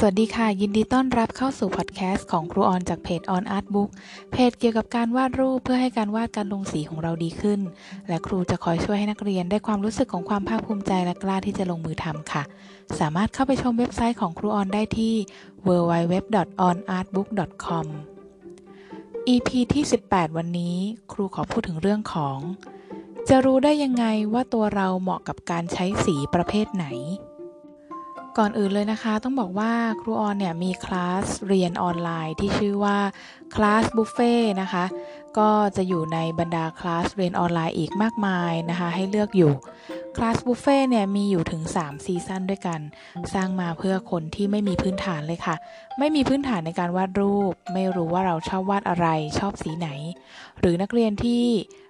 สวัสดีค่ะ ยินดีต้อนรับเข้าสู่พอดแคสต์ของครูออนจากเพจ On Art Book เพจเกี่ยวกับการวาดรูปเพื่อให้การวาดการลงสีของเราดีขึ้น และครูจะคอยช่วยให้นักเรียนได้ความรู้สึกของความภาคภูมิใจและกล้าที่จะลงมือทำค่ะ สามารถเข้าไปชมเว็บไซต์ของครูออนได้ที่ www.onartbook.com EP ที่ 18 วันนี้ ครูขอพูดถึงเรื่องของ จะรู้ได้ยังไงว่าตัวเราเหมาะกับการใช้สีประเภทไหน ก่อนอื่นเลยนะคะต้องบอกว่าครูออนเนี่ยมีคลาสเรียนออนไลน์ที่ชื่อว่าคลาสบุฟเฟ่นะคะก็จะอยู่ในบรรดาคลาสเรียนออนไลน์อีกมากมายนะคะให้เลือกอยู่ คลาสบุฟเฟ่เนี่ยมีอยู่ถึง 3 ซีซั่นด้วยกัน สร้างมาเพื่อคนที่ไม่มีพื้นฐานเลยค่ะ ไม่มีพื้นฐานในการวาดรูป ไม่รู้ว่าเราชอบวาดอะไรชอบสีไหน หรือนักเรียนที่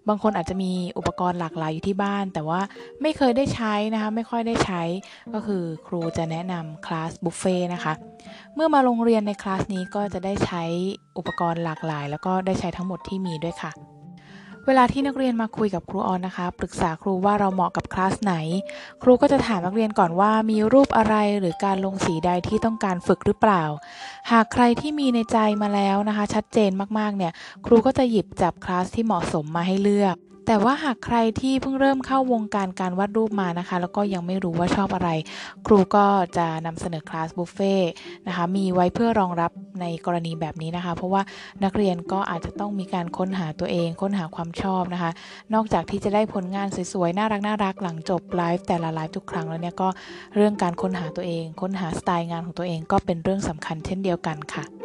บางคนอาจจะมีอุปกรณ์หลากหลายอยู่ที่บ้าน แต่ว่าไม่เคยได้ใช้นะคะไม่ค่อยได้ใช้ก็คือครูจะแนะนำคลาสบุฟเฟ่นะคะเมื่อมาโรงเรียนในคลาสนี้ก็จะได้ใช้อุปกรณ์หลากหลาย แล้วก็ได้ใช้ทั้งหมดที่มีด้วยค่ะ เวลาที่นักเรียนมาคุยกับครูออนนะคะ ปรึกษาครูว่าเราเหมาะกับคลาสไหน ครูก็จะถามนักเรียนก่อนว่ามีรูปอะไรหรือการลงสีใดที่ต้องการฝึกหรือเปล่า หากใครที่มีในใจมาแล้วนะคะ ชัดเจนมากๆเนี่ย ครูก็จะหยิบจับคลาสที่เหมาะสมมาให้เลือก แต่ว่าหากใครที่เพิ่งเริ่มเข้าวงการการวาดรูปมานะคะ แล้วก็ยังไม่รู้ว่าชอบอะไร ครูก็จะนำเสนอคลาสบุฟเฟ่นะคะ มีไว้เพื่อรองรับในกรณีแบบนี้นะคะ เพราะว่านักเรียนก็อาจจะต้องมีการค้นหาตัวเอง ค้นหาความชอบนะคะ นอกจากที่จะได้ผลงานสวยๆ น่ารักน่ารักหลังจบไลฟ์แต่ละไลฟ์ทุกครั้งแล้วเนี่ยก็เรื่องการค้นหาตัวเอง ค้นหาสไตล์งานของตัวเองก็เป็นเรื่องสำคัญเช่นเดียวกันค่ะ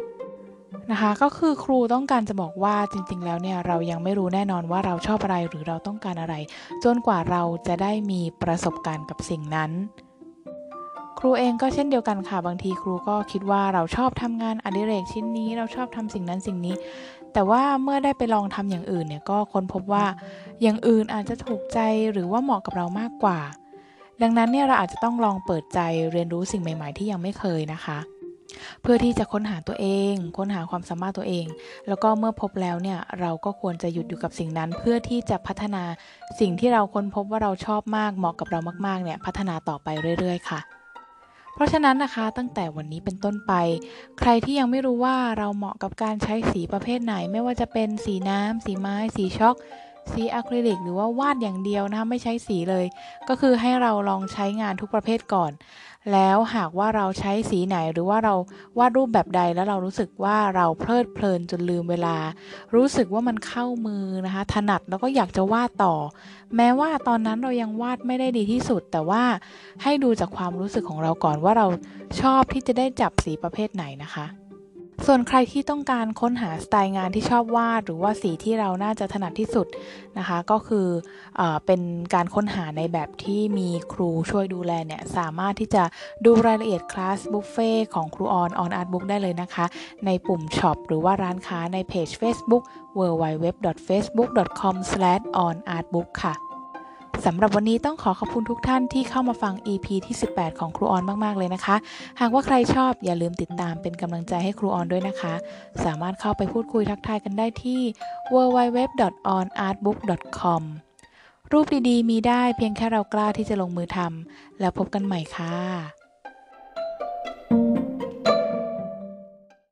นะคะก็คือครูต้องการจะบอกว่าจริงๆ แล้วเนี่ยเรายังไม่รู้แน่นอนว่าเราชอบอะไรหรือเราต้องการอะไร จนกว่าเราจะได้มีประสบการณ์กับสิ่งนั้น ครูเองก็เช่นเดียวกันค่ะบางทีครูก็คิดว่าเราชอบทำงานอดิเรกชิ้นนี้ เราชอบทำสิ่งนั้นสิ่งนี้ แต่ว่าเมื่อได้ไปลองทำอย่างอื่นเนี่ยก็ค้นพบว่าอย่างอื่นอาจจะถูกใจหรือว่าเหมาะกับเรามากกว่า ดังนั้นเนี่ยเราอาจจะต้องลองเปิดใจเรียนรู้สิ่งใหม่ ๆ ที่ยังไม่เคยนะคะ เพื่อที่จะค้นหาตัวเอง ค้นหาความสามารถตัวเอง แล้วก็เมื่อพบแล้วเนี่ยเราก็ควรจะหยุดอยู่กับสิ่งนั้น เพื่อที่จะพัฒนาสิ่งที่เราค้นพบว่าเราชอบมากเหมาะกับเรามากๆเนี่ยพัฒนาต่อไปเรื่อย ๆ ค่ะ เพราะฉะนั้นนะคะตั้งแต่วันนี้เป็นต้นไป ใครที่ยังไม่รู้ว่าเราเหมาะกับการใช้สีประเภทไหน ไม่ว่าจะเป็นสีน้ำสีไม้ สีช็อก สีอะคริลิกหรือว่าวาดอย่างเดียวนะคะไม่ใช้สีเลย ก็คือให้เราลองใช้งานทุกประเภทก่อน แล้วหากว่าเราใช้สีไหนหรือว่าเราวาดรูปแบบใดแล้วเรารู้สึกว่าเราเพลิดเพลินจนลืมเวลา รู้สึกว่ามันเข้ามือนะคะถนัดแล้วก็อยากจะวาดต่อ แม้ว่าตอนนั้นเรายังวาดไม่ได้ดีที่สุด แต่ว่าให้ดูจากความรู้สึกของเราก่อนว่าเราชอบที่จะได้จับสีประเภทไหนนะคะ ส่วนใครที่ต้องการค้นหาสไตล์งานที่ชอบวาดหรือว่าสีที่เราน่าจะถนัดที่สุดนะคะ ก็คือเอ่อเป็นการค้นหาในแบบที่มีครูช่วยดูแลเนี่ย สามารถที่จะดูรายละเอียดคลาสบุฟเฟ่ของครูออน On Art Book ได้เลยนะคะ ในปุ่ม shop หรือว่าร้านค้าในเพจ Facebook www.facebook.com/onartbook ค่ะ สำหรับวันนี้ต้องขอขอบคุณทุกท่านที่เข้ามาฟัง EP ที่ 18 ของครูออนมากๆเลยนะคะ หากว่าใครชอบอย่าลืมติดตามเป็นกำลังใจให้ครูออนด้วยนะคะ สามารถเข้าไปพูดคุยทักทายกันได้ที่ www.onartbook.com รูปดีๆ มีได้เพียงแค่เรากล้าที่จะลงมือทำแล้วพบกันใหม่ค่ะ